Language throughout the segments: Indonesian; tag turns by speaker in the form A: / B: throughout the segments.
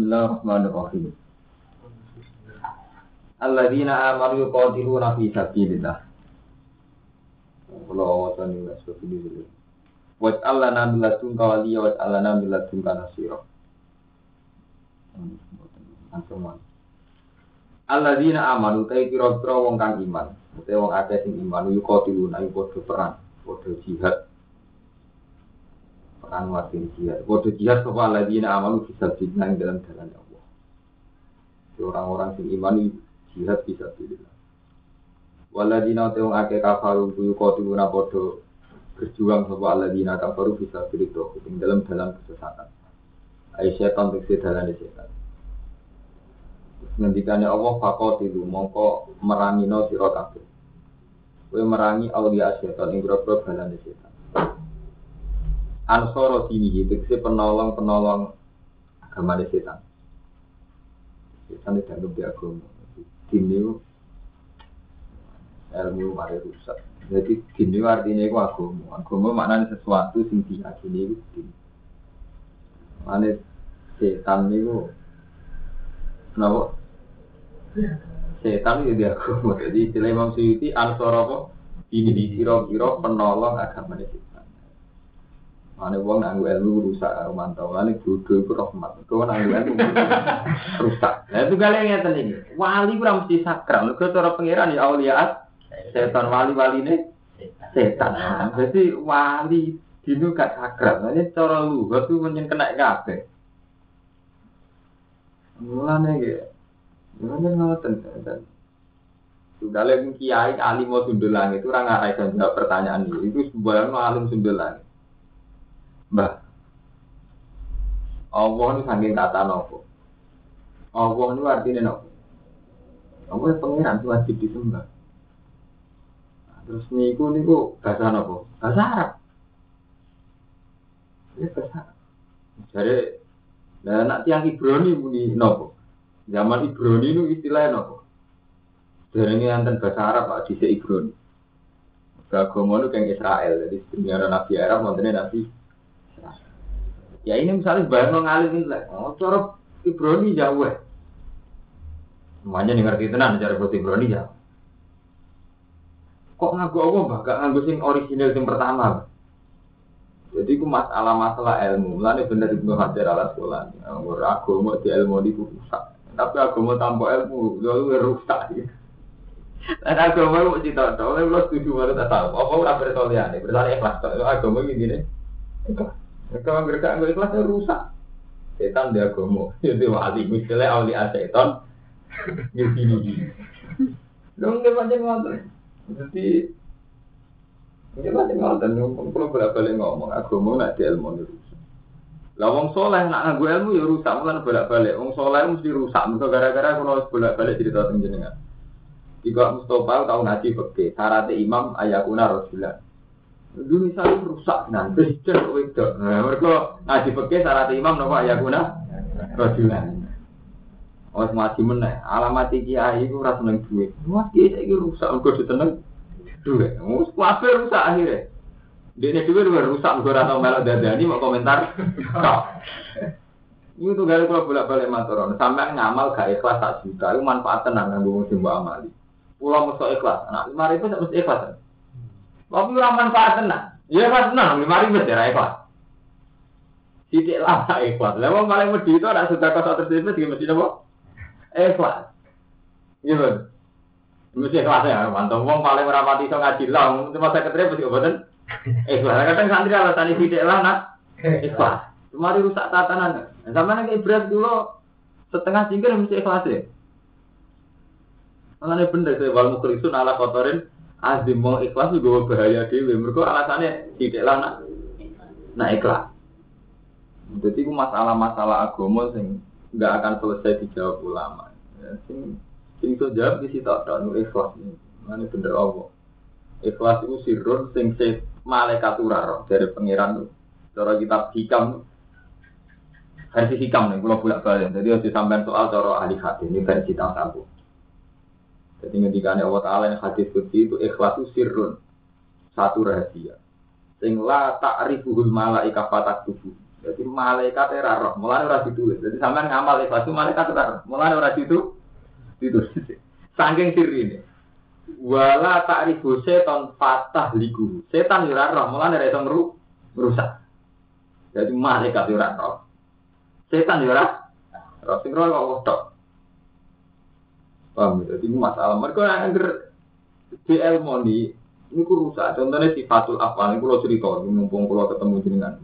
A: Bismillahirrahmanirrahim. Alladzina amanu yuqatiluna fi sabilillah. Kalau wacan ini seperti ini dulu. Wat Allah nabi ladun kawaliya, wat Allah nabi ladun kanasiro. Ansuman. Alladzina amanu tay pira-pira wong kang iman. Utawa wong akeh sing iman yuqatiluna iku padha perang, padha jihad. Perang mati jihad. Padha jihad sapa alladzina amanu fi sabilillah dalam jalan Allah. Orang-orang sing iman jihad bisa pilih. Waladina te wong akeh kafaru kuyu qatiluna padha berjuang sapa aladina kafaru bisa pilih to ing dalam dalam kesesatan. Ai setan tegese dalane setan. Ngendikane Allah faqatilu mongko merangino sira kabeh. Kowe merangi aulia setan ing grobro dalane setan. Ansoro dini tegese penolong-penolong agama setan. Setan itu dianggap di agama. Dini ilmu mari rusak. Jadi dini artinya itu agama. Agama maknanya sesuatu sing diyakini itu dini. Mana setan itu kenapa? Setan itu dia agama. Jadi istilah Imam Suyuti ansor apa? Ini di kira-kira penolong agama setan. Mana wong nganggo ilmu rusak mantau. Mana bodoh itu rahmat. Kau nganggo ilmu rusak. Nah itu kalian ngeten ini. Wali kurang mesti sakral. Lu cara pangeran ya auliaat setan wali-wali ini setan. Jadi wali dino gak sakral. Ini cara lugat tuh menyen kena kabeh. Mulane ya. Mulane ngoten sudah lagi kiai alim mau sundelang itu orang ngarai dan jawab pertanyaan ini. Itu sebuah alim sundelang. Mbah, Allah ini saking kata nopo. Allah ini artinya nopo. Allah pengiran itu wajib disembah. Terus niku niku bahasa nopo? Bahasa Arab. Ya bahasa. Jadi, nah nak tiang Ibrani muni nopo. Zaman Ibrani itu istilahnya nopo. Dari ini anten bahasa Arab Pak di Ibrani. Agama itu kayak Israel. Jadi sebenarnya Nabi Arab, nantinya Nabi. Ya ini misalnya bayang ngalir ini lah. Oh, cara Ibrani jauh ya. Semuanya nih ngerti tenan cara buat Ibrani jauh kok ngaku Allah mbak gak nganggo sing original sing pertama jadi itu masalah masalah ilmu. Mulane bener ibnu hajar ala sekolah agama di ilmu itu rusak. Tapi agama tanpa ilmu lalu rusak. Dan agama mau cerita tahu lo setuju baru tak tahu. Apa udah bertolian bertanya ikhlas tuh agama gini. Nih ikhlas kalau mereka nggak ikhlas rusak setan dia agama jadi wali misalnya awliya setan gini gini Dong dia macam ngotot. Jadi ini masih ngotot kalau bolak balik ngomong agama nak di ilmu itu. Lah wong soleh nak nganggo ilmu ya rusak, bukan bolak balik. Wong soleh mesti rusak, mereka gara-gara kalau bolak balik cerita tentang jenengan. Jika Mustafa tahu ngaji pakai syarat imam ayakuna rasulullah. Dulu misalnya rusak nanti kok itu. Nah, mereka ngaji pakai syarat imam nopo ayakuna rasulullah. Oh, ngaji meneh. Alamat kiai itu rasa seneng duit. Wah, kiai saya rusak, mereka seneng duit. Oh, kuafe rusak akhirnya. Duit udah rusak, mereka rasa melok dadani mau komentar. Ini tuh gak kalau bolak balik matoron. Sampai ngamal gak ikhlas tak juta, itu manfaat tenang yang gue mbak amali. Pulau musuh ikhlas. Nah, lima ribu tak mesti ikhlas. Tapi orang manfaat tenang. Iya ikhlas tenang, lima ribu jarang ikhlas. Sidik lama ikhlas. Lewat paling wedi itu ada sudah satu ribu, dia mesti apa? ikhlas. Iya kan? Mesti ikhlas ya, mantap. Wong paling merapati so ngaji lah, cuma ketemu mesti obatin. Ikhlas. Kadang santri alasan lah nak. Ikhlas. Kemarin rusak tatanan. Sama nih ibarat dulu setengah cingkir mesti ikhlas ya. Makanya bener saya wal mukrisun ala kotorin azim mau ikhlas juga bahaya dewi. Mereka alasannya tidak lah nak. Nah ikhlas. Jadi masalah-masalah agama sing nggak akan selesai dijawab ulama. Ya, sing sing itu jawab di situ ada nu ikhlas ini. Mana bener Allah. Ikhlas itu sirrun sing se malaikat uraro dari pangeran tuh. Cara kitab hikam versi hikam nih, kalau bolak balik. Jadi harus sampai soal cara ahli hadis ini versi satu. Jadi ketika Allah Taala yang hadis kunci itu ikhlas itu sirrun satu rahasia. Sing la ta'rifuhul malaika fatak tubuh. Jadi malaikat era roh, mulai ora ditulis. Jadi sampean ngamal ikhlas itu malaikat ora roh, mulai ora ditu ditulis. Ini. Wala ta'rifu setan fatah liku. Setan ora roh, mulai ora iso ngru merusak. Jadi malaikat ora roh. Setan ora roh sing roh kok. Paham ya? Jadi masalah mereka yang di ilmu ini ini rusak. Contohnya sifatul afal ini kalau cerita, mumpung kalau ketemu jenengan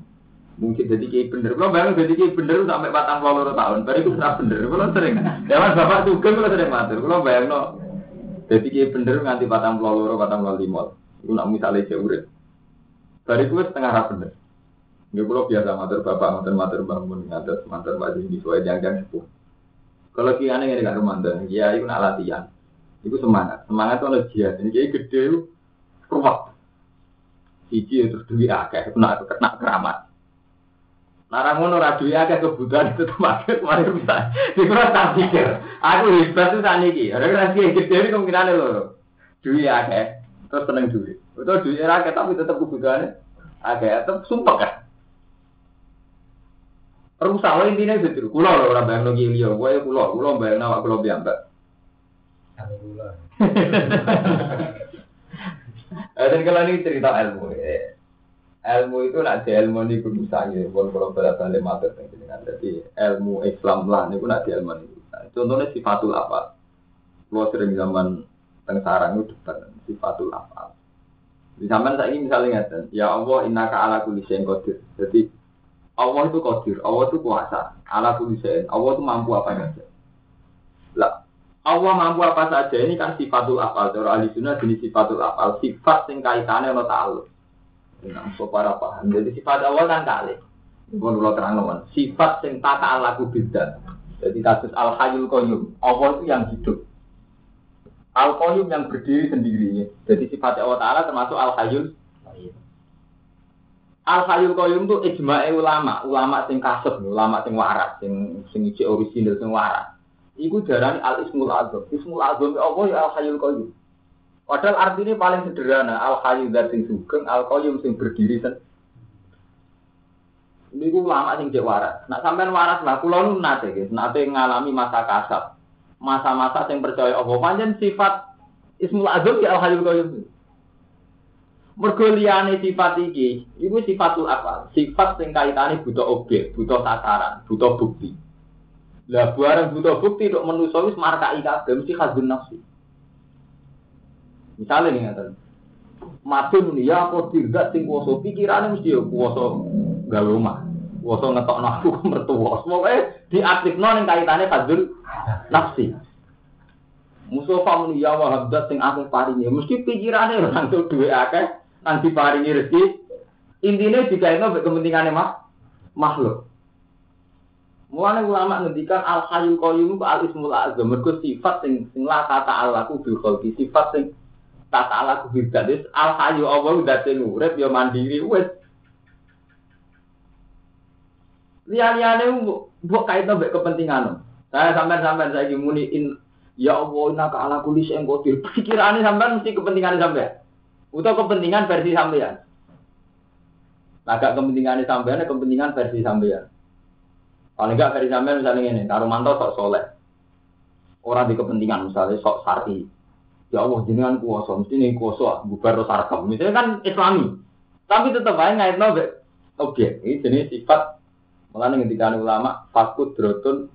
A: mungkin jadi kayak bener. Kalau bayang jadi kayak bener sampai batang puluh tahun, baru itu sudah bener. Kalau sering, dewan bapak juga kalau sering matur. Kalau bayang no, jadi kayak bener nganti batang puluh batang puluh lima. Itu nak misalnya jauh Baru itu setengah rap bener. Ini kalau biasa matur bapak, matur matur bangun, ngatur matur baju di suai jangan sepuh. Kalau kian ini kan mantan, ya itu nak latihan. Itu semangat, semangat itu ada jihad. Ini kayak gede, ruwet. Siji terus duit akeh, itu nak kena keramat. Narang ngono ora duwe akeh kebutuhan itu termasuk kemarin bisa. Dikira tak pikir. Aku hebat tuh tani iki. Ora ora sih gede kemungkinan loro. Duwe akeh, terus seneng duwe. Utawa duwe akeh tapi tetep kebutuhannya akeh, tetep sumpah kan. Rusak wae intine itu. Kula lho ora bayang lagi liya, kowe kula, kula bayang piyambak.
B: Kami kula.
A: Eh, dan kalau ini cerita ilmu, ya ilmu itu nak di ilmu ini kudu sange pun kalau balik balik matur dengan jadi ilmu Islam lah ini pun nak di ilmu ini contohnya sifatul apa kalau sering zaman teng sarang itu depan sifatul apa di zaman saya ini misalnya ngeten ya Allah inna ka ala kulli syai'in qadir jadi Allah itu qadir Allah itu kuasa ala kulli syai'in Allah itu mampu apa saja lah Allah mampu apa saja ini kan sifatul afal. Cara ahli sunnah jenis sifatul afal, sifat sing kaitannya ono ta'aluk. Nah, para paham. Jadi sifat awal kan kali. Pun terang Sifat sing tata alaku beda. Jadi kasus al hayul koyum. Allah itu yang hidup. Al koyum yang berdiri sendiri. Jadi sifat Allah Taala termasuk al hayul. Al hayul koyum itu ijma'i ulama, ulama sing kasep, ulama sing waras, sing sing isi orisinal sing waras. Iku darani al ismul azam. Ismul azam Allah ya al hayul koyum. Padahal artinya paling sederhana, al hayyu dan sing sugeng, al qayyum sing berdiri sen. Ini gue lama sing cek waras. Nak sampean waras lah, kulo nu nate guys, nate ngalami masa kasab, masa-masa sing percaya Allah. Panjen sifat ismul azam ya al hayyu qayyum. Mergo liyane sifat iki, iku sifatul apa? Sifat sing kaitane butuh objek, butuh tataran, butuh bukti. Lah bareng butuh bukti untuk menuso wis markai kabeh mesti khazun nafsi. Misalnya nih ngatain, Madun nih ya aku tidak sing kuoso pikirannya mesti ya kuoso gawe rumah, kuoso ngetok nafsu mertua. Semoga diaktif non yang kaitannya fadil nafsi. Mustafa muni ya wahabdat sing akeh paringi, mesti pikirannya orang tuh dua akeh nanti paringi rezeki. Intinya jika itu kepentingannya mah makhluk. Mulane ulama ngendikan al hayyul qayyum al ismul azam. Mergo sifat sing sing la kata alaku bil khalqi sifat sing tak ala kubidat wis al hayu Allah udah urip ya mandiri wis. Liya-liyane mbok kait mbek kepentingan saya sampean-sampean saya muni in ya Allah inna ka ala kulli syai'in qadir. Pikirane sampean mesti kepentingan sampean utawa kepentingan versi sampean agak kepentingan sampean kepentingan versi sampean paling enggak versi sampean misalnya ini karo manto sok soleh. Orang di kepentingan misalnya sok sari Ya Allah jenengan kuasa, mesti nih kuasa bubar terus arkam. Misalnya kan Islami, tapi tetap aja ngait nabe objek. Ini jenis sifat malah ketika ulama fakut drotun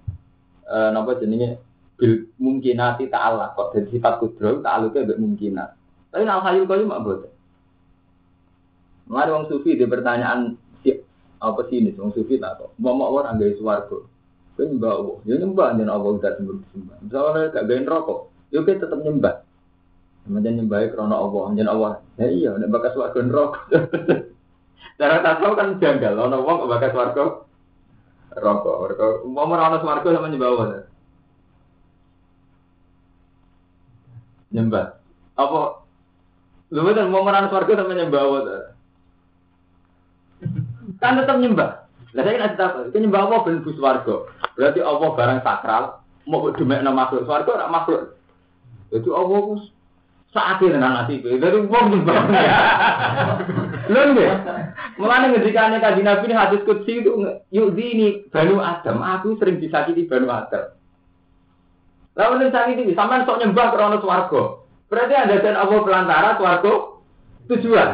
A: e, napa jenenge? Bil mungkinati ta'ala. Kok jadi sifat kudro ta'aluknya mungkinat. Tapi al hayul kau mak boten. Mengenai wong sufi di pertanyaan apa sih ini wong sufi tak kok. Mau mau orang gaya suwargo. Kau nyembah Allah, ya nyembah jangan Allah udah sembah sembah. Misalnya gak gaya rokok, yuk ya tetap nyembah. Kemudian nyembah krono Allah, anjen Allah. Ya iya, nek bakas warga neraka. Cara tasawuf kan janggal, ono wong kok bakas warga rokok. Mereka mau merawat warga sama nyembah Allah. Nyembah. Apa? Lu betul mau merawat warga sama nyembah Allah. Kan tetap nyembah. Lah saya kan tahu, itu nyembah Allah ben bus warga. Berarti Allah barang sakral, mau demek nama makhluk. Warga ora makhluk. Itu Allah sakit tenan nasib. Dari wong nyembah. Lho nggih. Mulane ngendikane kanjeng Nabi ini hadis qudsi itu yuk ini Banu Adam, aku sering disakiti Banu Adam. Lalu sakiti sampean sok nyembah krana swarga. Berarti ada dan Allah pelantara swarga tujuan.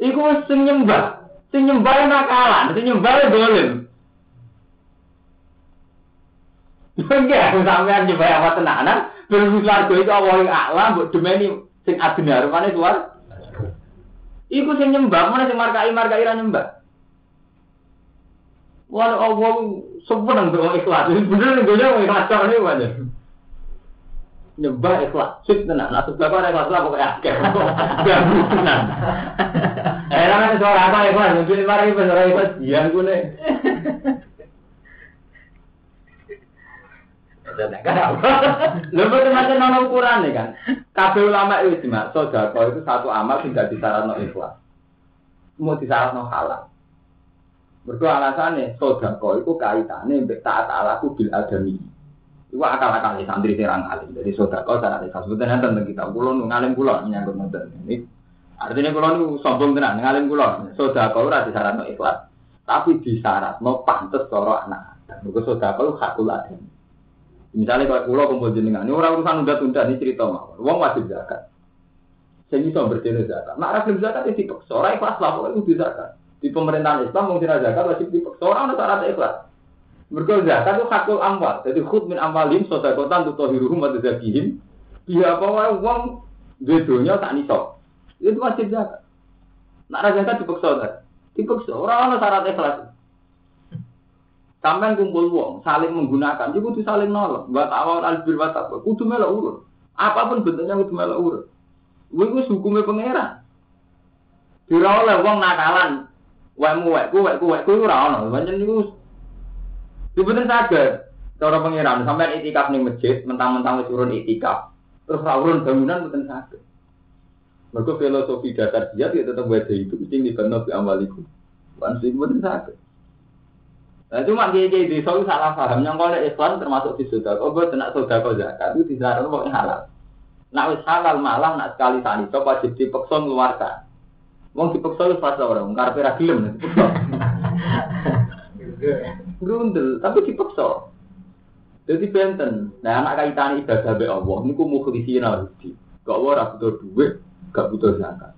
A: Iku sing nyembah, sing nyembah nakalan, sing nyembah dolim. Enggak, sampean nyembah apa tenanan, berhubung swarga itu Allah yang a'la, mbok demeni sing adina rupane suar. Iku sing nyembah, mana sing markai markai ra nyembah. Wah, Allah untuk ikhlas. Bener nih, gue ikhlas kau ini banyak nyembah ikhlas sip tenan nah sebab ora ikhlas lah pokoke akeh ganggu tenan eh ra kan suara apa ikhlas mungkin mari ora ikhlas dian kune Lha macam nono ukuran kan. Kabeh ulama itu cuma sodako itu satu amal tidak disyaratno ikhlas. Mau disyaratno halal. Mergo alasannya sodako itu kaitannya mbek taat alaku bil adami. Iku akal-akal ya santri serang alim. Jadi sodako cara ikhlas. Sebetulnya tentang kita. Kulo nu ngalim kulo menyangkut nonton. Ini artinya kulo nu sombong tenan ngalim kulo. Sodako ora disyaratno ikhlas. Tapi disyaratno pantes cara anak. Mergo sodako hakul adem. Misalnya kalau kulo kumpul jenengan, ini orang urusan udah tunda ini cerita mawon. Wong wajib zakat. Saya bisa berdiri zakat. Nah, rajin zakat itu dipaksa. Orang ikhlas pokoknya itu zakat. Di pemerintahan Islam mau tidak zakat wajib dipaksa. Orang ada syarat ikhlas. Mereka zakat itu hakul amwal. Jadi khut min amwalim sodakotan tutohiruhum wa tazakihim. Dia apa uang bedonya tak nisok. Itu wajib zakat. Nak ada zakat dipaksa. Dipaksa. Orang ada syarat ikhlas. Sampai kumpul uang, saling menggunakan, itu kudu saling nolong. Buat awal albir watak, kudu melok urut. Apa pun bentuknya kudu melok urut. Gue hukumnya pangeran. Dira uang nakalan, wekmu wekku wekku wekku ora ono. Pancen niku Sebenarnya sadar, cara pangeran sampai itikaf nih masjid, mentang-mentang turun itikaf, terus rawurun bangunan bukan sadar. Mereka filosofi dasar dia dia tetap baca itu, itu di kanal di amaliku. Bukan sih betul sadar. Nah cuma dia jadi di soal salah paham yang kalau Islam termasuk di sudah, oh gue tenang sudah kau zakat itu ada pokoknya halal. Nak wis halal malah nak sekali tani coba wajib dipaksa mengeluarkan. Wong dipaksa wis pas orang, karpe ra gelem Grundel, tapi dipaksa. Jadi benten. Nah anak kaitan ibadah be Allah, niku mukhlisin al-hudi. Gak ora butuh duit, gak butuh zakat.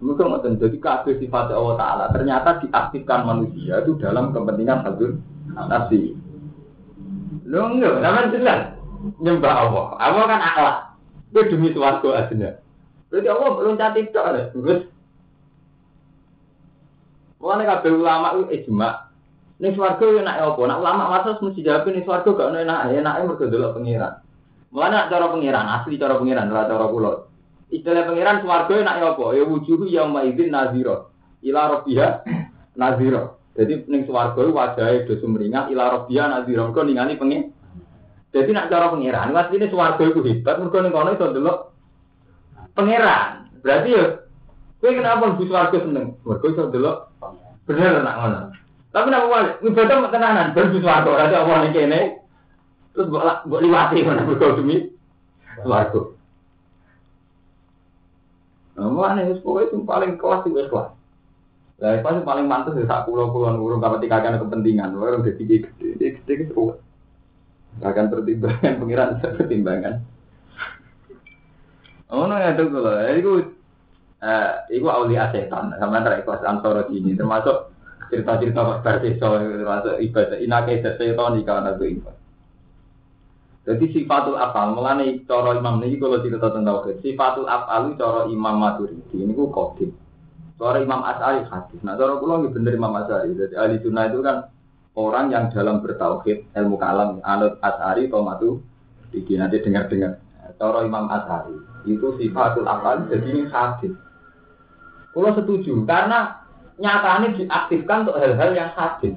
A: Mereka ngoten jadi kabeh sifat Allah Taala ternyata diaktifkan manusia itu dalam kepentingan hadir nasi. Lo enggak, namanya jelas nyembah Allah. Allah kan akhlak. Itu demi suatu aslinya. Berarti Allah belum cantik tok ada. Terus, Mulane kabeh ulama itu ijma Ning swarga yo enak apa? Nak ulama waras mesti jawab ning swarga gak ono enak, enake mergo delok pangeran. Mulane cara pangeran, asli cara pangeran, ora cara kula. Istilah pangeran swarga enak apa? Ya wujuhu yauma idzin nazira. Ila rabbiha nazira. Jadi ning swarga wajahe do sumringah ila rabbiha nazira. Mergo ningali pengen. Jadi nak cara pangeran, asline swarga iku hebat mergo ning kono iso delok pangeran. Berarti ya kowe kenapa mlebu swarga seneng? Mergo iso delok bener nak ngono. Tapi nak buat ibadah mau tenanan, berbus warga, nanti apa nih kene, terus buat buat liwati mana berkau demi warga. Mana itu pokoknya itu paling kelas itu kelas. Lah, itu paling mantas ya saat pulau puluhan urung kalau tiga kan kepentingan, orang jadi gede, gede, gede, gede, akan pertimbangan pengiran pertimbangan. Oh, no ya itu kalau itu, eh, itu aulia setan, sama antara ikhlas antara ini termasuk cerita-cerita kabar desa termasuk ibadah inake di kawan aku ibadah. Jadi sifatul afal, mengenai coro imam ini kalau cerita tentang tauhid, sifatul afal coro imam maturidi ini ku kodim. Coro imam asari hadis. Nah coro pulau bener imam asari. Jadi ahli sunnah itu kan orang yang dalam bertauhid ilmu kalam anut asari atau matu diki nanti dengar dengar. Coro imam asari itu sifatul afal jadi ini hadis. Kalau setuju karena nyatanya diaktifkan untuk hal-hal yang hadis.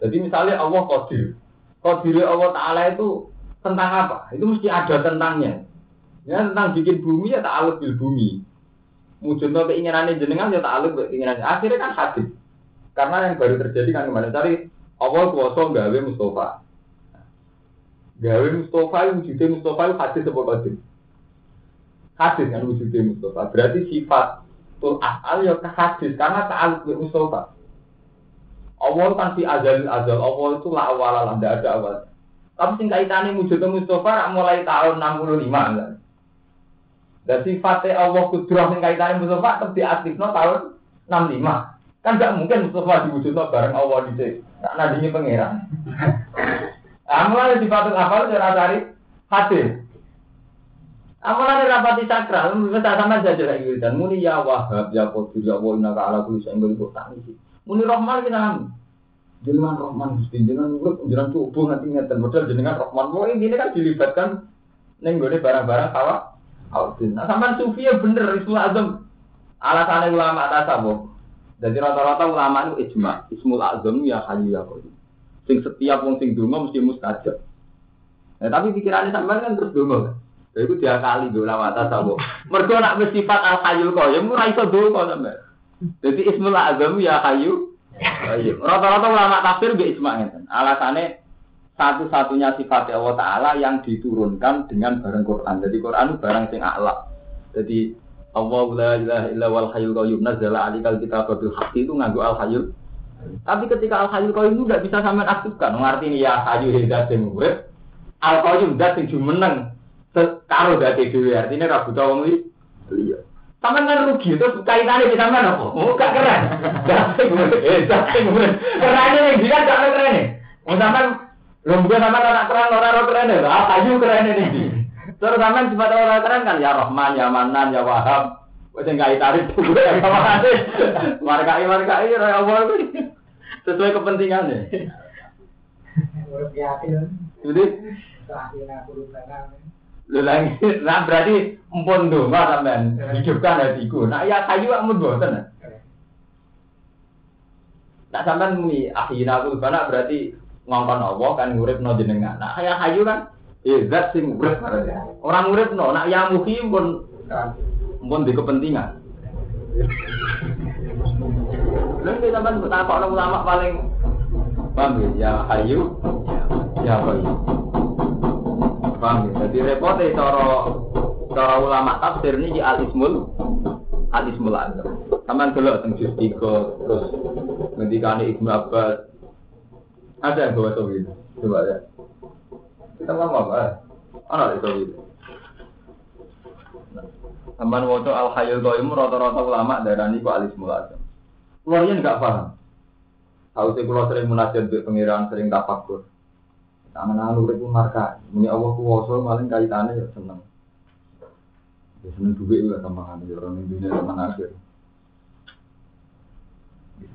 A: Jadi misalnya Allah Qadir. Qadir Allah Ta'ala itu tentang apa? Itu mesti ada tentangnya. Ya tentang bikin bumi ya ta'aluk bil bumi. Mujudnya keinginannya jenengan ya ta'aluk keinginannya. Akhirnya kan hadis. Karena yang baru terjadi kan kemarin cari Allah kuasa gawe Mustafa. Gawe Mustafa, wujudnya Mustafa itu hadis sebuah Qadir. hadis kan wujudnya Mustafa. Berarti sifat tul afal ya ke hadis karena ta'aluk bi Mustafa. Allah kan si azal azal Allah itu la awal lah tidak ada awal. Tapi sing kaitane wujudnya Mustafa mulai tahun 65 kan. Dan sifatnya Allah kudrah sing kaitane Mustafa tetap diaktifno tahun 65. Kan gak mungkin Mustafa diwujudno bareng Allah sini. Tak nadinya pangeran. Amalan sifatul afal cara cari hadis. Amalan rapati sakral, kita sama saja lagi dan muni ya wahab ya qadir ya wa inna ala kulli syai'in qadir tak ngisi. Muni rahman kita nami. Jenengan rahman Gusti jenengan urip jenengan coba nganti ngeten modal jenengan rahman. Wah ini kan dilibatkan ning gone barang-barang kawa. Altin. Nah sampean sufi ya bener Ismul Azam. Alasannya ulama tasawuf. Jadi rata-rata ulama itu ijma. Ismul Azam ya hayyu ya qadir. Sing setiap wong sing donga mesti mustajab. Nah, tapi pikirannya sampean kan terus donga kan. Lha iku diakali do lawat tasawuf. Mergo nak wis sifat al hayyul qayyum ora iso donga sampe. Dadi ismul azam ya qayyum. Rata-rata ulama tafsir nggih ijma ngeten. Alasane satu-satunya sifat Allah Ta'ala yang diturunkan dengan barang Quran. Jadi Quran itu barang sing a'la. Jadi Allah la ilaha illa wal hayyul qayyum nazzala alikal kitaba bil haqqi itu nganggo al hayyul. Tapi ketika al hayyul qayyum itu tidak bisa sampean aktifkan. Ngerti ini ya hayyu hidat sing urip. Al qayyum dat sing jumeneng karo dadi dhewe artine ra buta wong liya. Sampeyan kan rugi terus kaitane di sampean apa? Oh, gak keren. Dadi eh dadi keren yang dia gak keren. Wong sampean lho bukan sampean anak keren ora ora keren lho. Ah kayu keren iki. Terus sampean sifat ora keren kan ya Rahman, ya Manan, ya Wahab. Wis enggak tarik tuh ya kawane. Markai markai ya Allah sesuai kepentingannya. Jadi Lho lagi, nah berarti empun donga sampean hidupkan hatiku. Nah ya kayu kok mun boten. Nah sampean muni akhina aku kana berarti ngongkon Allah kan nguripno jenengan. Nah kaya kayu kan eh zat sing urip Orang nguripno, nak ya muhi pun pun di kepentingan. Lalu kita sampean takok ulama paling paham ya, ya hayu ya kayu. Paham ya? Jadi repotnya cara cara ulama tafsir ini al ismul al ismul azam. Taman dulu tentang juz tiga terus ngendikane Ibnu Abbas. Ada yang bawa tauhid. Coba ya. Kita ngomong apa? Ana di tauhid. Taman waca al hayyul qayyum rata-rata ulama darani ku al ismul azam. Keluarnya enggak paham. Tahu sih kalau sering munajat di pengiran sering tafakur. Tangan urip ku marka. Muni Allah kuwasa maling kaitane ya seneng. Ya seneng duit lah tambahan ya orang dunia zaman akhir.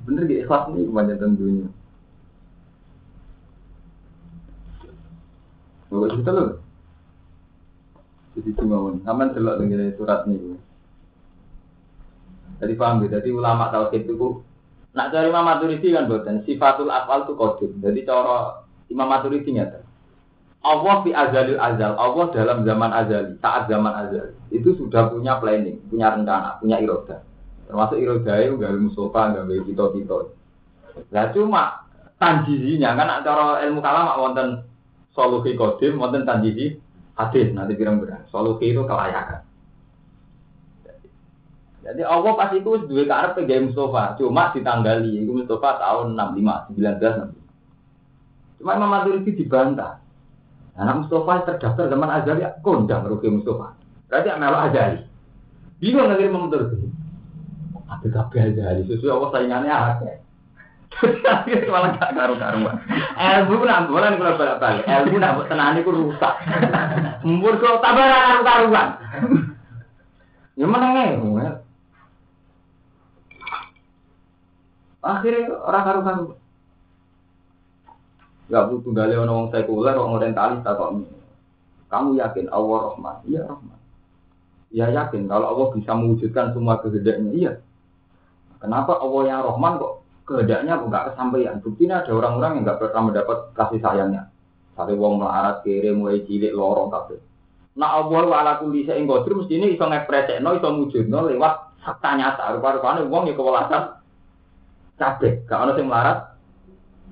A: Bener gak ikhlas nih kebanyakan dunia. Bawa kita loh. Jadi cuma pun, aman celok dengan surat nih. Jadi paham ya, jadi ulama tauhid itu Nak cari Imam Maturidi kan buatan sifatul afal itu kodim. Jadi cara Imam Maturidi nyata. Allah fi azalil azal, Allah dalam zaman azali, saat zaman azali itu sudah punya planning, punya rencana, punya iroda. Termasuk iroda itu gak Mustafa, gak kita kita. Lah cuma tanjizinya kan cara ilmu kalam wonten solusi kodim, wonten tanjizi hadis nanti pirang-pirang. Solusi itu kelayakan. Jadi Allah pas itu dua karep gaya Mustafa, cuma ditanggali. Itu Mustafa tahun 65, 1965. Cuma Imam Maturidi dibantah. Anak Mustafa terdaftar zaman Azali, kondang rugi Mustafa. Berarti anak Azali. Bingung nggak Imam Maturidi. Apa kabeh Azali? Sesuai Allah saingannya akeh. Tapi malah gak karu-karuan. Ilmu nak bolan kalau balik-balik. Ilmu nak ku rusak. Mumpur kok karu-karuan. Ya menenge. Akhirnya orang karu-karu. Gak butuh gali orang orang sekuler, orang orientalis tak kok Kamu yakin Allah Rahman? Iya Rahman. Ya yakin kalau Allah bisa mewujudkan semua kehendaknya. Iya. Kenapa Allah yang Rahman kok kehendaknya kok nggak kesampaian? Buktinya ada orang-orang yang nggak pernah mendapat kasih sayangnya. Sampai wong melarat kiri mulai cilik lorong kabeh. Nah Allah wa ala kulli syai'in qadir mesti ini iso ngepresekno iso mujudno lewat fakta nyata. Rupa-rupane wong ya kewelasan kabeh, gak ono sing melarat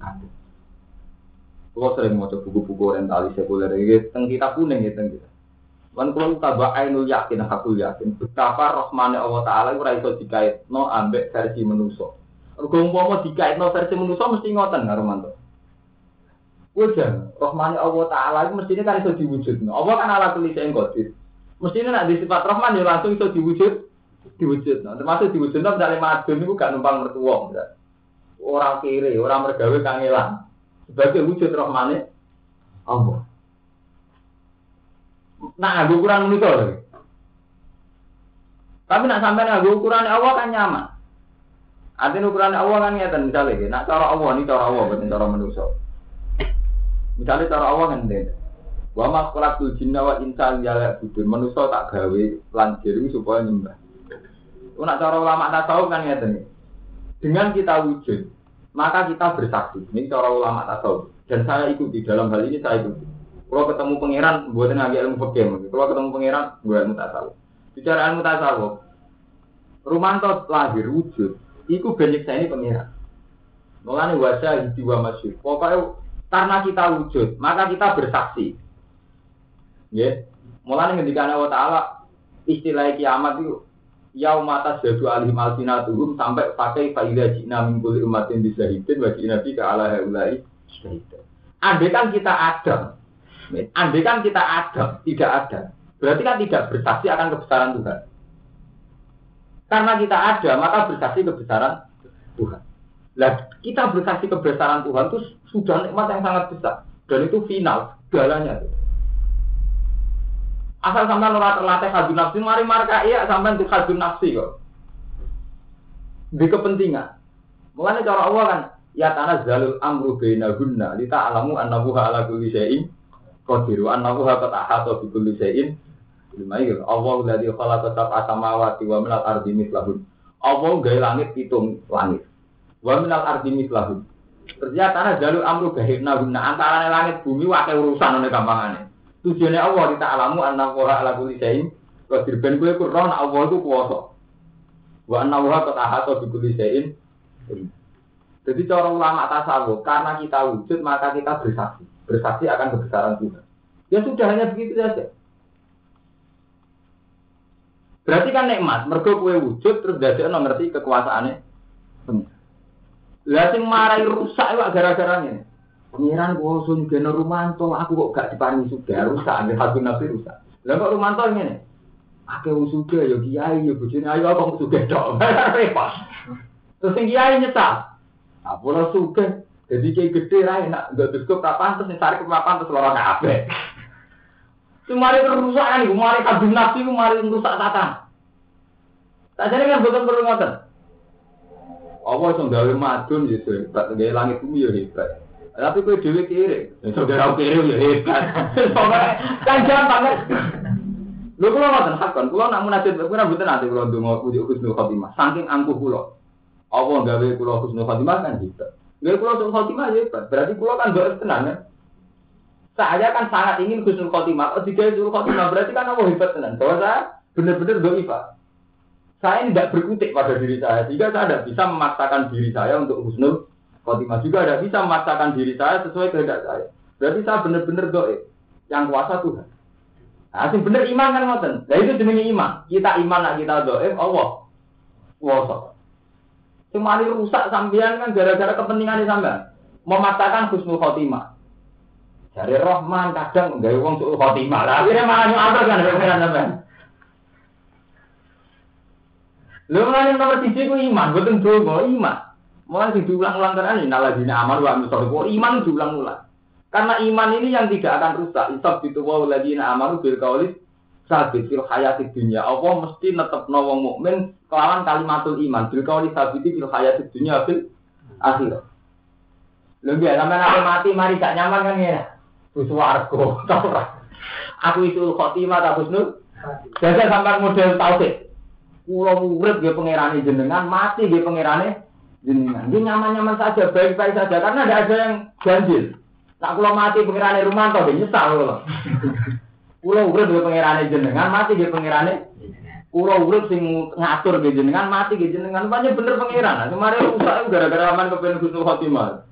A: kabeh. Kalau sering mau buku-buku orientalis sekuler ini, tentang kita kuning ya tentang kita. Lan kula tabak ainul yakin hakul yakin betapa rahmane Allah taala ora iso dikaitno ambek versi manusa. Mergo umpama dikaitno versi manusa mesti ngoten karo mantu. Wajan, rahmane Allah taala iku mestine kan iso diwujudno. Allah kan ala kulli shay'in qadir. Mestine nek di sifat rahman ya langsung iso diwujud diwujudno. Termasuk diwujudno ndale madun niku gak numpang mertua. Orang kiri, orang mergawe kangelan. Sebagai wujud rahmane Allah. Nah, aku ukuran menika lho. Tapi nak sampai nganggo ukuran Allah kan nyaman. Artinya ukuran Allah kan ngeten misalnya, nak cara Allah ini cara Allah bukan cara manusia. Misalnya cara Allah kan den. Wa ma khalaqul jinna wa insa illa budun. Manusia tak gawe lan diri supaya nyembah. Nak cara ulama tasawuf kan ngeten. Dengan kita wujud, maka kita bersaksi. Ini cara ulama tasawuf. Dan saya ikuti dalam hal ini saya ikuti. Kalau ketemu pangeran, buat ngaji ilmu fikih. Kalau ketemu pangeran, buat ilmu tasawuf. Bicara ilmu tasawuf, Rumanto lahir wujud, iku banyak saya ini pangeran. Mulane wajah jiwa masyur. Pokoknya karena kita wujud, maka kita bersaksi. Ya, mulane ketika Allah Taala istilah kiamat itu yaum atas jadu alim alsinatuhum sampai pakai faidah jina mingkuli umatin bisa hidin wajib nabi ke ala haulai Andai kan kita ada, andai kan kita ada, tidak ada, berarti kan tidak bersaksi akan kebesaran Tuhan. Karena kita ada, maka bersaksi kebesaran Tuhan. Lah, kita bersaksi kebesaran Tuhan itu sudah nikmat yang sangat besar. Dan itu final, galanya. Asal sampai ora terlatih hadun nafsi, mari marka iya sampai untuk hadun nafsi kok. Di kepentingan. Mulanya cara Allah kan, ya tanah zalul amru baina gunna, lita alamu annahu ala kulli syai'in qadiru annahu qad ahata bi kulli syai'in itu, Allah dari tetap asamawati wa minal ardi mislahun. Allah gaya langit hitung langit. Wa minal ardi mislahun. Ternyata tanah jalur amru gahirna guna antara langit bumi wakil urusan oleh gampangannya. Tujuannya Allah kita alamu anak wah ala kuli sayin. Kalau dirben gue kurang Allah itu kuasa. Wa anna wah kata atau di kuli sayin. Jadi cara ulama tasawuf karena kita wujud maka kita bersaksi. Bersaksi akan kebesaran Tuhan. Ya sudah hanya begitu saja. Berarti kan nikmat, mergo kue wujud terus dadekno ngerti kekuasaannya. Lah marai rusak iku gara-gara ngene. Pengiran kok sun geno rumanto, aku kok gak diparingi suga, rusak ambil hati nafsi rusak. Lah kok rumanto ngene. Akeh wong suga ya kiai ya bojone ayo apa suga tok. Repot. Terus sing kiai nyesal. Apa ora suga. Jadi kayak gede lah enak, gak cukup kapan terus tarik ke papan terus lorong kabeh. Kemari kerusakan iku, mari kadung nafsi iku mari rusak tatan. Sajane kan boten perlu ngoten. Allah iso gawe madun ya hebat, gawe langit bumi ya hebat. Tapi kowe dhewe kiri, saudara kiri ya hebat. kan gampang kan. Lho kula ngoten hakon, kula nak munajat kula mboten ate kula ndonga puji husnul khotimah. Saking angkuh kula. Allah gawe kula husnul khotimah kan hebat. Gawe kula husnul khotimah ya hebat. Berarti kula kan mbok tenan kan. Saya kan sangat ingin husnul khotimah. Oh, jika husnul khotimah berarti kan Allah hebat tenan. Bahwa saya benar-benar doifah. Saya tidak berkutik pada diri saya. Jika saya tidak bisa memaksakan diri saya untuk husnul khotimah. Juga tidak bisa memaksakan diri saya sesuai kehendak saya. Berarti saya benar-benar doif. Yang kuasa Tuhan. Nah, sing bener iman kan ngoten. Nah itu demi iman. Kita iman nak kita doif, Allah kuasa. Cuma rusak sampean kan gara-gara kepentingan sampean. Memaksakan husnul khotimah. Dari Rahman kadang nggak uang suul khotimah lah. Akhirnya malah nyuapel kan pikiran sampean. Lu mulai nomor tiga ku iman, betul dua iman. Mulai sing diulang-ulang terus ini naladina amal wa amil iman diulang-ulang. Karena iman ini yang tidak akan rusak. Isab itu wa ladina amalu bil kaulis sabit fil hayati dunia. Allah mesti netep wong mukmin kelawan kalimatul iman. Bil kaulis sabit fil hayati dunia fil akhir. Lebih sampai nanti mati mari gak nyaman kan ya. Suswargo, tau Aku itu khotimah tak husnul. Jadi sampai model tauhid. Kulo urip dia pangerane jenengan, mati dia pangerane jenengan. Dia nyaman-nyaman saja, baik-baik saja karena tidak ada yang ganjil. Nak kulo mati pangerane rumah dia nyesal kulo. Kulo urip dia pangerane jenengan, mati dia pangerane Kulo urip sing ngatur dia jenengan, mati dia jenengan. Banyak bener pangeran. Kemarin rusak gara-gara aman kepengen husnul khotimah.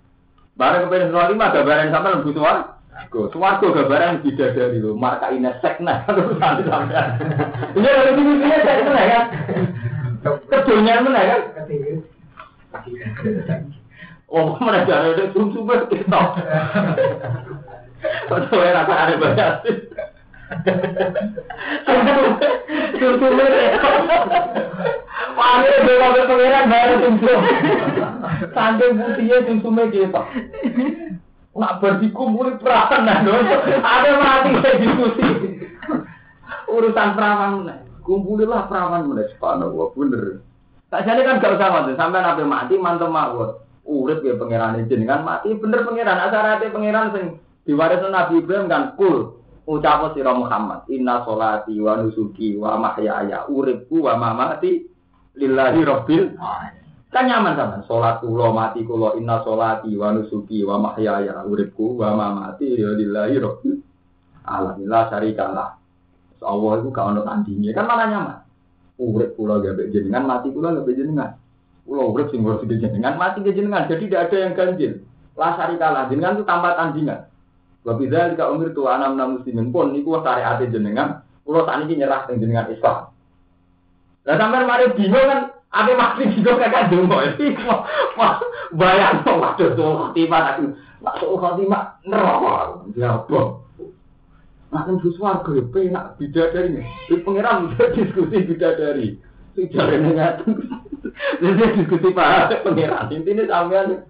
A: Barang kepengen husnul khotimah, gambaran sampai lebih tua. Go, suwargo gambaran bidadari lho, marka ina sekna urusan sampean. Iya, lho iki iki sekna. Kedonyan meneh kan. Oh, mana jare ada sumsum ketok. Padha wae rasa are bayas. Sumsum Pane bela pengeran bayar sumsum. Sande putihnya sumsum ketok. Nak berdiku mulai perasan dah dong. Ada mati diskusi. Urusan perawan, kumpulilah perawan mulai sepanjang bener. Tak jadi kan gak usah ngoten, sampai nabi mati mantep mawon. Urip ya pangeran jenengan mati bener pangeran. Asarate pangeran sing diwarisno Nabi Ibrahim kan kul. Ucap sira Muhammad inna sholati wa nusuki wa mahyaya uripku wa mamati lillahi rabbil kan nyaman sama salat kula mati kula inna sholati wa nusuki wa mahyaya uripku wa mamati lillahi rabbil alamin. La syarikalah Allah itu gak ono tandinge kan malah nyaman urip kula gawe jenengan mati kula gawe jenengan. Kula urip sing ngurus jenengan mati ke jenengan. Jadi tidak ada yang ganjil. La syarikalah jenengan itu tanpa tandingan. Wa bidzalika umirtu ana minal muslimin. Pun niku syariat jenengan. Kula sakniki nyerah teng jenengan Islam. Lah sampean mari bingung kan? Ate mati juga kakak dungo. Iki wah bayang waduh tuh tiba aku tuh khotimah neraka. Ya apa Nah, kan suwargo ya penak bidadari. Di pangeran diskusi bidadari. Sejarah nengat. Jadi diskusi pak pangeran. Intinya sampean.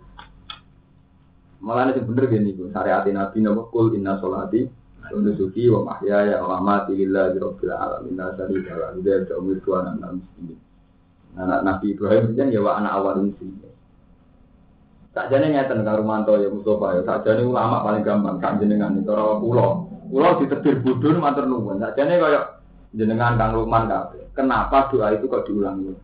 A: Malah ini bener gini bu. Syariat Nabi nama kul inna solati. Nusuki wa mahyaya wa mati lillahi rabbil alamin. Nasari dalam dia ada umur tuan anak. Anak Nabi Ibrahim kan ya wa anak awal muslimin. Tak jane ngeten karo Rumanto ya Mustafa ya. Tak jane ulama paling gampang kan jenengan itu ora pulau. Pulau ditetir bodoh matur nuwun. Tak jane kaya jenengan Kang Lukman kabeh. Kenapa doa itu kok diulang ulang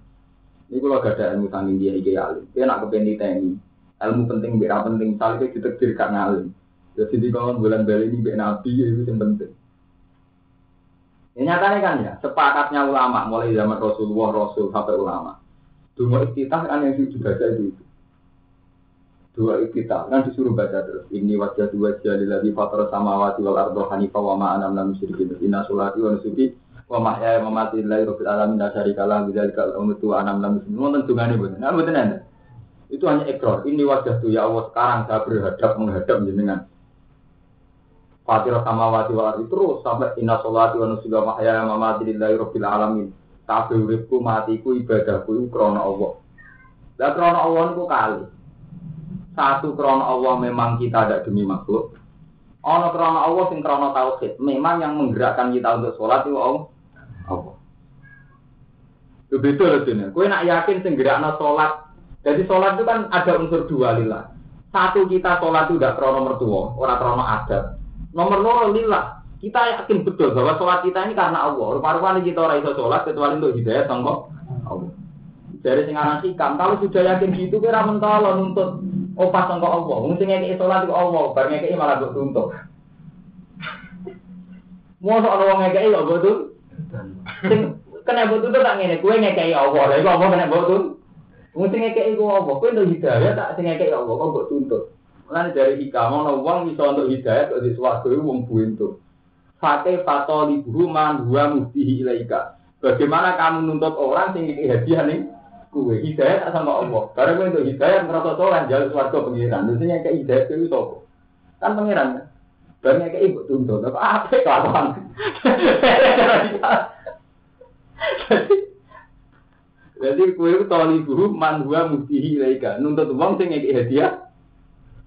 A: Ini kalau gak ada ilmu sanging dia iki alim. Dia nak kepen diteni. Ilmu penting beda penting. Salih ditetir kan alim. Jadi di kawan bulan beli ini bek nabi itu yang penting. Ini nyatanya kan ya, sepakatnya ulama mulai zaman Rasulullah Rasul sampai ulama. Dua iftitah kan yang dibaca itu. Dua iftitah kan disuruh baca terus. Ini wajah dua jali lagi fatar samawati wal ardo hanifah wa ma'anam nam musyrikin. Inna sulati wa nusuki wa mahya wa mamati lillahi rabbil alamin la syarika lah bidzalika anam nam muslimin. Wonten dungane boten. Nah boten enten. Itu hanya ekor. Ini wajah tuh ya Allah sekarang saya berhadap menghadap jenengan. Fatihah samawati wal ardi terus sampai inna sholati wa nusuki wa mahya wa mamati lillahi rabbil alamin. Kabeh uripku matiku ibadahku krana Allah. Lah krana Allah niku kali. Satu krana Allah memang kita ada demi makhluk. Ono krana Allah sing krana tauhid. Memang yang menggerakkan kita untuk sholat itu Allah. Allah. Itu beda loh dunia. Kue nak yakin sing gerakna sholat. Jadi sholat itu kan ada unsur dua lillah. Satu kita sholat itu tidak krono mertua, orang krono adat. Nomor loro lillah. Kita yakin betul bahwa sholat kita ini karena Allah. Rupa-rupanya kita orang iso sholat kecuali untuk hidayah sangka Allah. Dari sing aran hikam, kalau sudah yakin gitu kira mentolo nuntut opas sangka Allah. Wong sing ngekeki sholat itu Allah, bar ngekeki malah tuntut. Mosok ana wong ngekeki kok mbok tuntut. Sing kena mbok tuntut tak ngene, kowe ngekeki Allah. Lah iku apa kena tuntut? Wong sing ngekeki ku Allah, kowe untuk hidayah tak sing ngekeki Allah kok mbok tuntut. Mulane dari hikam ana wong iso untuk hidayah kok di swarga iku wong buentuk. Fate fatoli man huwa muftihi ilaika. Bagaimana kamu nuntut orang ngekeki hadiah nih? Kue hidayah tak sama Allah. Karena kue untuk hidayah merasa sholat jalan suarga pengiran. Yang kayak hidayah itu sopo. Kan pengiran kan. Barangnya kayak ibu tuntut. Apa apa kelakuan? Jadi kue itu toli buhu man huwa muftihi ilaika. Nuntut uang sing ngekeki hadiah.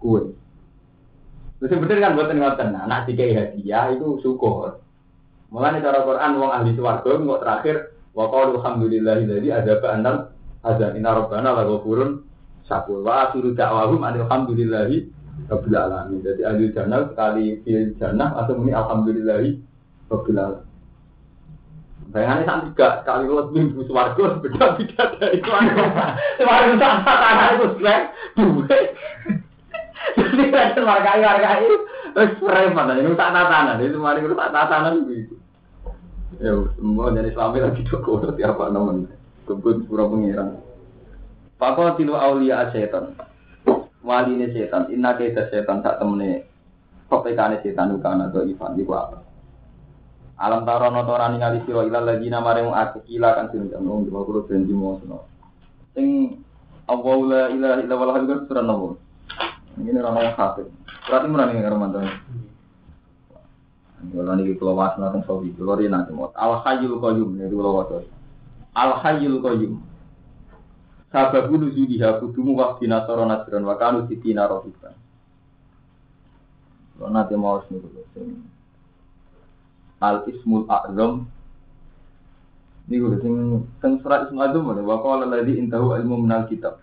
A: Kue. Terus bener kan buatan ngoten. Nah, nak dikai hadiah itu syukur. Mulane cara Quran wong ahli swarga kok terakhir wa qalu alhamdulillahilladzi adzaba annal azan inna rabbana la ghafurun syakur wa akhiru da'wahum alhamdulillahi rabbil alamin. Jadi ahli jannah sekali fil jannah atau muni alhamdulillahi rabbil alamin. Bayangannya saat tiga kali lewat minggu swarga beda beda dari itu. Swarga tak tanah itu srek dua. Jadi kan warga warga itu terus preman ini tak tatanan itu mari tak tatanan gitu. Ya semua dari suami lagi doko tiap nomor kebun pura pengiran. Pakau tilu aulia setan. Wali ini setan. Inna kita setan tak temene Pepekane setan kana do Ivan iku apa? Alam taro no tora ningali sira ilal ladina maring akeh kila kan sing jamu di kulo janji mono. Sing Allah la ilaha illa wal hayyul surah nopo. Ini ora ono kafir. Berarti murah ning karo mantan. Kalau niki kula wasna teng sawi, kula ri nanti mau. Al hayyul qayyum niku kula waca. Al hayyul qayyum. Sababu nuzuliha kudumu waqti nasara nasran wa kanu sitina rohiban. Kalau nanti mau sing al ismul a'zam niku sing teng surat ismul a'zam wa qala alladzi intahu ilmu minal kitab.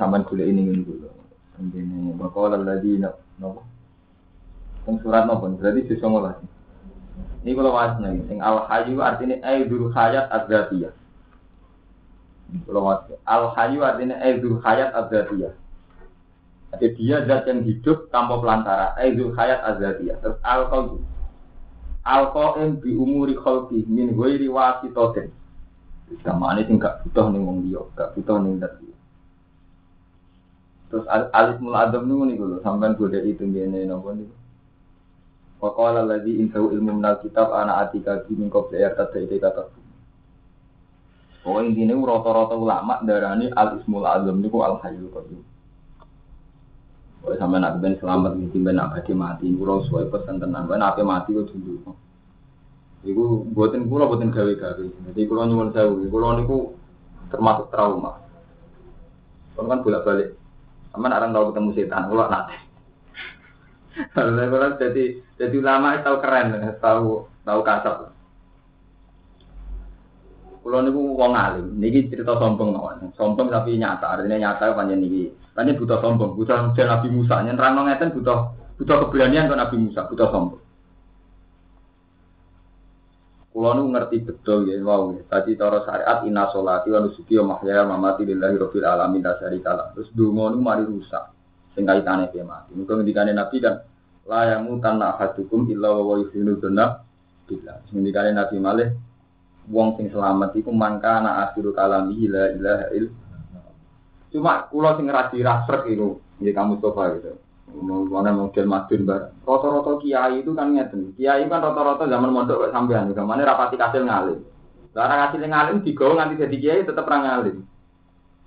A: Sampean golek ini ngene dulu. Ini wa qala alladzi nopo Teng surat nopo berarti di 19. Ini kalau wasnya sing al hayyu artinya aidul hayat adzatiyah. Kalau mas al hayyu artinya aidul hayat adzatiyah. Jadi dia zat yang hidup tanpa pelantara. Aidul hayat adzatiyah. Terus al qayyum. Al qayyum bi umuri khalqi min ghairi wasitatin. Sama ini sing gak butuh ning wong liya, gak butuh ning zat. Terus al- alif mul adam niku niku lho, sampean godhe itu ngene napa niku. Wa qala alladzi intahu ilmu minal kitab ana atika bi min qabli ite kata. Oh intinya rata-rata ulama darani al ismul azam niku al hayyul qayyum. Kalau sampai nak ben selamat mesti ben nak badhe mati, kula suwe pesen tenan, ben ape mati kok dulu. Iku buatin kula buatin gawe-gawe. Jadi kula nyuwun sewu, kula niku termasuk trauma. Kalau kan bolak-balik, sama orang tahu ketemu setan, kula nate. Kalau kula jadi jadi ulama tahu keren, tahu tahu kasar. Kulo niku wong alim. Niki cerita sombong mawon. Sombong tapi nyata. Artinya nyata panjang niki. Panjang butuh sombong, butuh jen Nabi Musa. Nyenrang ngeten butuh butuh keberanian kan Nabi Musa, butuh sombong. Kulo niku ngerti betul ya, wow. Tadi cara syariat inna sholati wa nusuki wa mamati lillahi rabbil alamin la syarika. Terus donga niku mari rusak. Sing kaitane ke mati. Muga ngendikane Nabi kan la yamutan ahadukum illa wa yuhinu dzanna billah. Ngendikane Nabi malih wong sing selamat iku mangka ana akhiru kalami la ilaha il cuma kula sing radi rasrek iku nggih kamu coba gitu. Mana model madun bar rata-rata kiai itu kan ngeten. Kiai kan rata-rata zaman mondok kok sampean juga mana rapati kasil ngalim. Larang hasil ngalim digawa nganti jadi kiai tetep ra ngalim.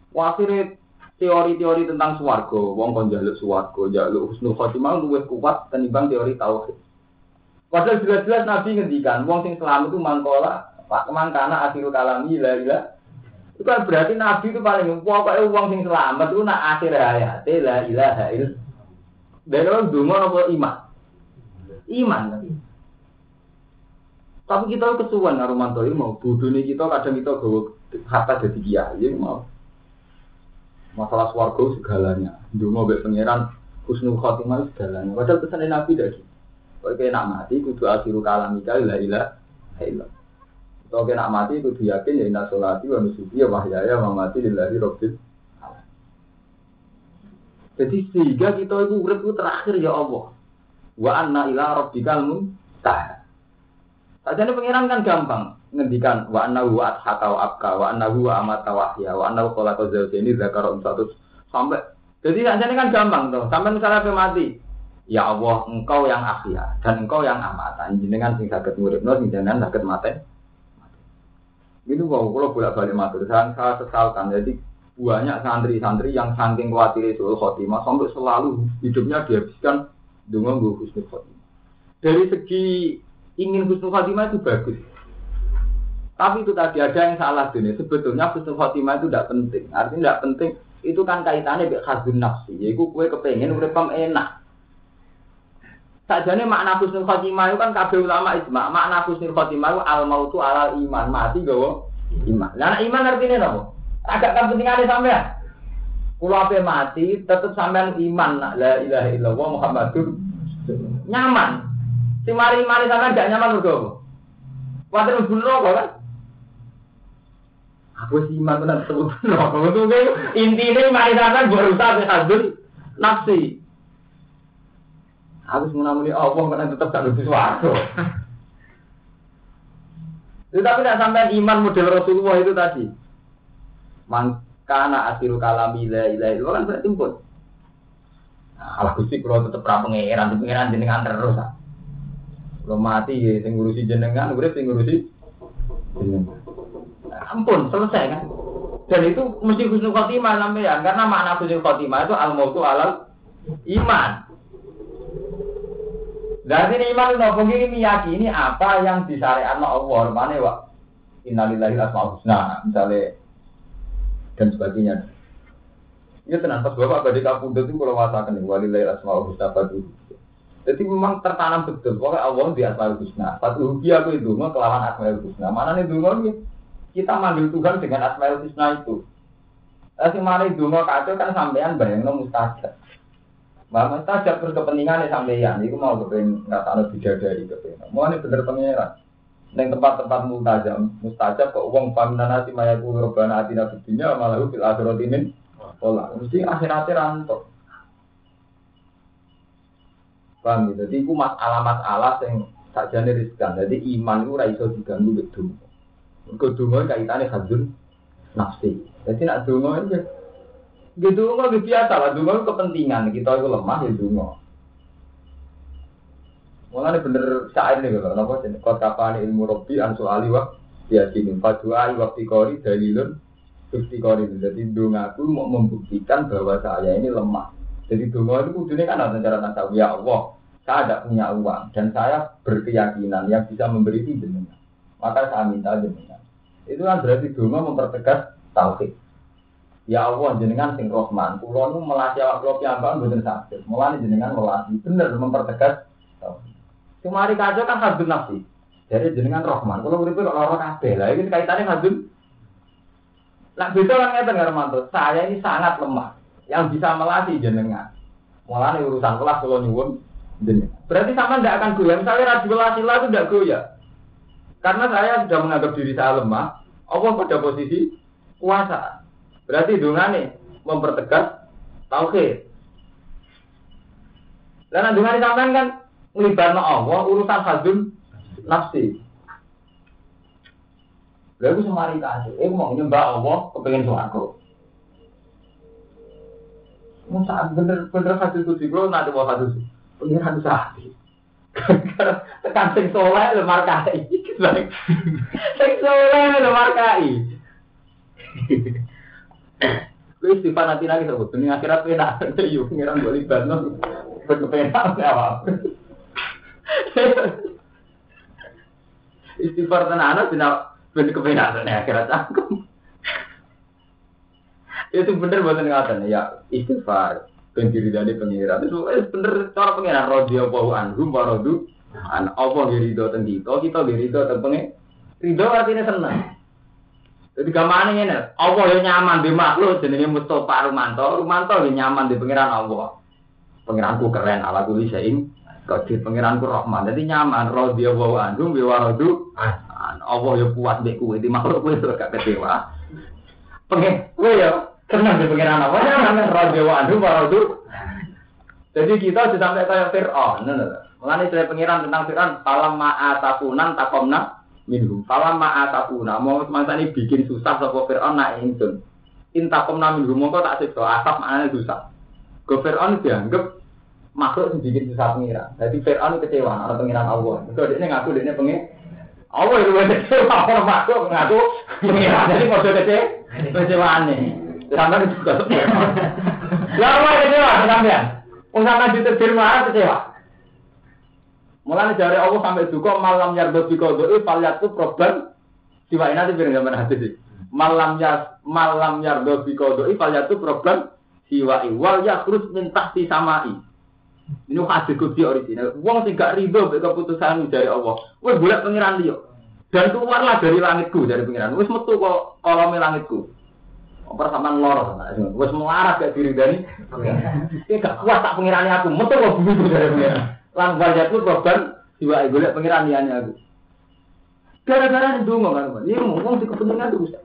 A: Wasire teori-teori tentang swarga, wong kon njaluk swarga, njaluk husnul khotimah luwih kuat tenimbang teori tauhid. Padahal jelas-jelas Nabi ngendikan, wong sing selamat itu mangkola Pak mangkana akhirul kalami la ilah. Itu kan berarti Nabi itu paling pokoknya uang sing selamat itu nak akhir hayat la ilaha il. Dan orang dungo apa iman? Iman. Tapi kita kesuwan karo mantoi mau budune kita kadang kita gawa harta jadi kiai mau. Masalah swarga segalanya. Dungo mbek pangeran husnul khotimah segalanya. Padahal pesan Nabi gitu. Kok nak mati kudu akhirul kalami la ilaha illallah. Kalau kena mati itu yakin ya inna sholati wa nusuki ya wahyaya wa mati lillahi rabbil Jadi sehingga kita itu urip terakhir ya Allah. Wa anna ila rabbikal muntah. Sajane pengiran kan gampang ngendikan wa anna huwa adhaka wa abka wa anna huwa amata wa ahya wa anna khalaqa zawjaini dzakara satu sampai jadi sajane kan gampang tuh. Sampai misalnya pe mati, ya Allah engkau yang ahya dan engkau yang amata. Jenengan sing saged nguripno sing jenengan saged mati. Itu mau kalau bolak balik matur, saya, saya sesalkan. Jadi banyak santri-santri yang saking khawatir itu khotimah sampai selalu hidupnya dihabiskan dengan gue husnul khotimah. Dari segi ingin husnul khotimah itu bagus. Tapi itu tadi ada yang salah dunia. Sebetulnya husnul khotimah itu tidak penting. Artinya tidak penting. Itu kan kaitannya dengan khazun nafsi. Yaitu kue kepengen uripam enak. Sajane makna husnul khotimah itu kan kabeh ulama ijma. Makna husnul khotimah itu al mautu alal iman, mati gawa iman. Lah iman artinya napa? Agak pentingane sampean. Kula ape mati tetep sampean iman la ilaha illallah Muhammadur nyaman. Si mari mari sampean gak nyaman mergo? Kuwatir mlebu neraka kan? Aku sih iman tenan. Itu intine mari sampean berusaha hadun nafsi. Harus menamuni Allah karena tetap gak lebih suarga. Itu tapi tidak sampai iman model Rasulullah itu tadi. Mangkana akhiru kalami la ilaha illallah kan berarti pun. Alah Gusti kula tetep ra pangeran, di pangeran jenengan terus. ah. Kula mati ya sing ngurusi jenengan, urip sing ngurusi jenengan. Ampun, selesai kan. Dan itu mesti husnul khotimah sampean karena makna husnul khotimah itu al mautu alal iman. Dan ini iman itu apa ini meyakini apa yang disyariatkan Allah. Mana wa innalillahi asmaul husna misalnya dan sebagainya. Ya tenang pas bapak badai kapundut itu kalau wasakan ini walillahi asmaul husna fadu. Jadi memang tertanam betul pokoknya Allah di asmaul husna. Fatu dia aku itu kelawan asmaul husna. Mana nih dulu kita manggil Tuhan dengan asmaul husna itu. Tapi mana itu kacau kan sampean bayangno mustajab. Mbak mustajab terus kepentingannya sampean, itu mau kepengen nggak tahu bidadari kepengen. Mau ini bener pangeran. Neng tempat-tempat mustajab, mustajab kok uang paminana si maya kulo robana atina bidinya malah fil akhirat ini. Pola, mesti akhiratnya rantok. Paham gitu? Jadi itu masalah-masalah yang sakjane riskan. Jadi iman itu raiso diganggu betul. Mergo donga kaitane hadun nafsi. Jadi nak donga aja. Gitu donga gitu biasa lah, itu kepentingan. Kita itu lemah ya donga. Mulane bener saat ini kalau napa jeneng kota kapane ilmu robi ansu ali wa yakin padua wa fikori dalilun fikori jadi donga itu mau membuktikan bahwa saya ini lemah. Jadi donga itu kudune kan ada cara tasawuf ya Allah. Saya tidak punya uang dan saya berkeyakinan yang bisa memberi itu. Maka saya minta jenengan. Itu kan berarti donga mempertegas tauhid. Ya Allah jenengan sing Rahman, kula nu melatih awak kula piyambak mboten saged. Mulane jenengan melatih bener mempertegas tauhid. Kemari kacau kan hadun nafsi. Jadi jenengan Rahman, kalau uripe kok lara kabeh. Lah iki kaitannya hadun. Lah beda kan ngeten karo. Saya ini sangat lemah. Yang bisa melatih jenengan. Mulane urusan kelas kalau nyuwun jenengan. Berarti sama tidak akan goyah. Misalnya radioasi lah itu tidak goyah. Karena saya sudah menganggap diri saya lemah. Allah pada posisi kuasa. Berarti dungane mempertegas tauhid. Dan dungane sampean kan ngelibatno Allah urusan hadun nafsi. Lha iku semari kasih, eh mau nyembah Allah kepengen swarga. Masa bener-bener hadis itu kalau nanti mau hadis hadis hati. Tekan sing soleh lho markai. Sing soleh lho markai. Kuwi istighfar nanti lagi sebut, ini akhirat penak, yuk ngiram gue libatno, berkepenak apa? Istighfar tenan dina ben kepenak akhirat cangkem. Itu bener buatan ngaten ya istighfar ben diridani pengiran. Itu eh, bener cara pengiran radhiyallahu anhu wa radu an apa ridho teng kita, kita ridho teng pengen. Ridho artinya seneng. Jadi gamane ngene, Allah yo nyaman di makhluk jenenge Mustofa Rumanto, Rumanto yo nyaman di pengiran Allah. Pengiranku keren ala kuli saing Kodir pengiranku Rahman, jadi nyaman. Radhiyallahu anhu bi waradu. Allah yo puas mbek kowe, di makhluk kowe gak kecewa. Pengen kowe yo seneng di pengiran Allah, nyaman radhiyallahu anhu waradu. Jadi kita sudah sampai kayak Fir'aun. Mengenai cerita pengiran tentang Fir'aun, falam ma'atakunan takomna minhum. Falam ma'atakuna. Mau semasa ini bikin susah sopo Fir'aun nak ingsun. Intakomna minhum. Mongko tak siksa. Asap maknanya susah. Ke Fir'aun dianggap makhluk yang bikin susah pengiran. Jadi Fir'aun kecewa orang pengiran Allah. Itu dia ngaku dia pengen Allah itu kecewa orang makhluk ngaku pengiran. Jadi mau kecewa kecewa nih. Sampai juga. Lama kecewa sampean. Usaha ditetir marah kecewa. Mulai dari Allah sampai juga malam yardo bikodoi faliat itu problem. Siwa ini nanti biar gambar hati sih. Malam ya malam yardo bikodoi faliat itu problem. Siwa iwal ya terus minta si samai. Ini hadis kudsi original. Wong sing gak ridho mbek keputusan dari Allah. Wes boleh pengiran dia. Dan keluarlah dari langitku dari pengiran. Wes metu kok kolome langitku. Apa sama. Wes melarat gak diri dari. Ini gak kuat tak pengirani aku. Metu kok begitu dari pengiran. Lan wajah itu problem jiwa golek pengiran liane aku. Gara-gara ini dungo kan, Ini ngomong di kepentingan itu bisa.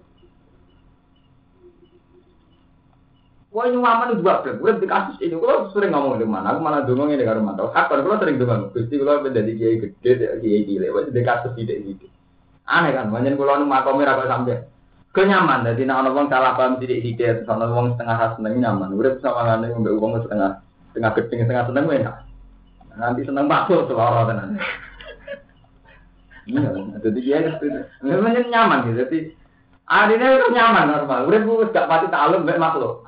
A: Wah ini waman juga bro, gue di kasus ini, gue sering ngomong di mana, aku malah dongeng ini karo mantau. Kapan gue sering dongeng, gue menjadi kiai gede, kiai gile, gue di kasus tidak gitu. Aneh kan, banyak gue lalu makomir apa sampai kenyaman, jadi nak orang salah paham tidak tidak, sama orang setengah khas seneng nyaman, gue sama ngane ngombe uang setengah Tengah gedeng tengah seneng enak. Nanti seneng bakso seloro tenan. Iya, jadi dia memang nyaman gitu. Jadi adine itu nyaman normal. Urip wis gak pati takluk mbek makhluk.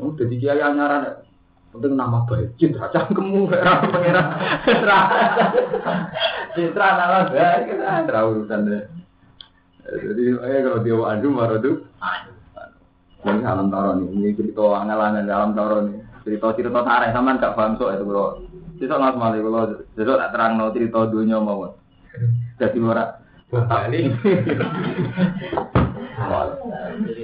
A: Oh, jadi kiai anyaran penting nama baik citra cangkemmu pengira citra nama baik kita ora urusan deh jadi eh kalau dia adu marah tuh ini alam taro nih ini cerita angan-angan alam taro nih cerita cerita tarik sama gak paham so itu bro cerita nggak semali kalau cerita tak terang no cerita dunia mau jadi ora.
C: Alhamdulillah.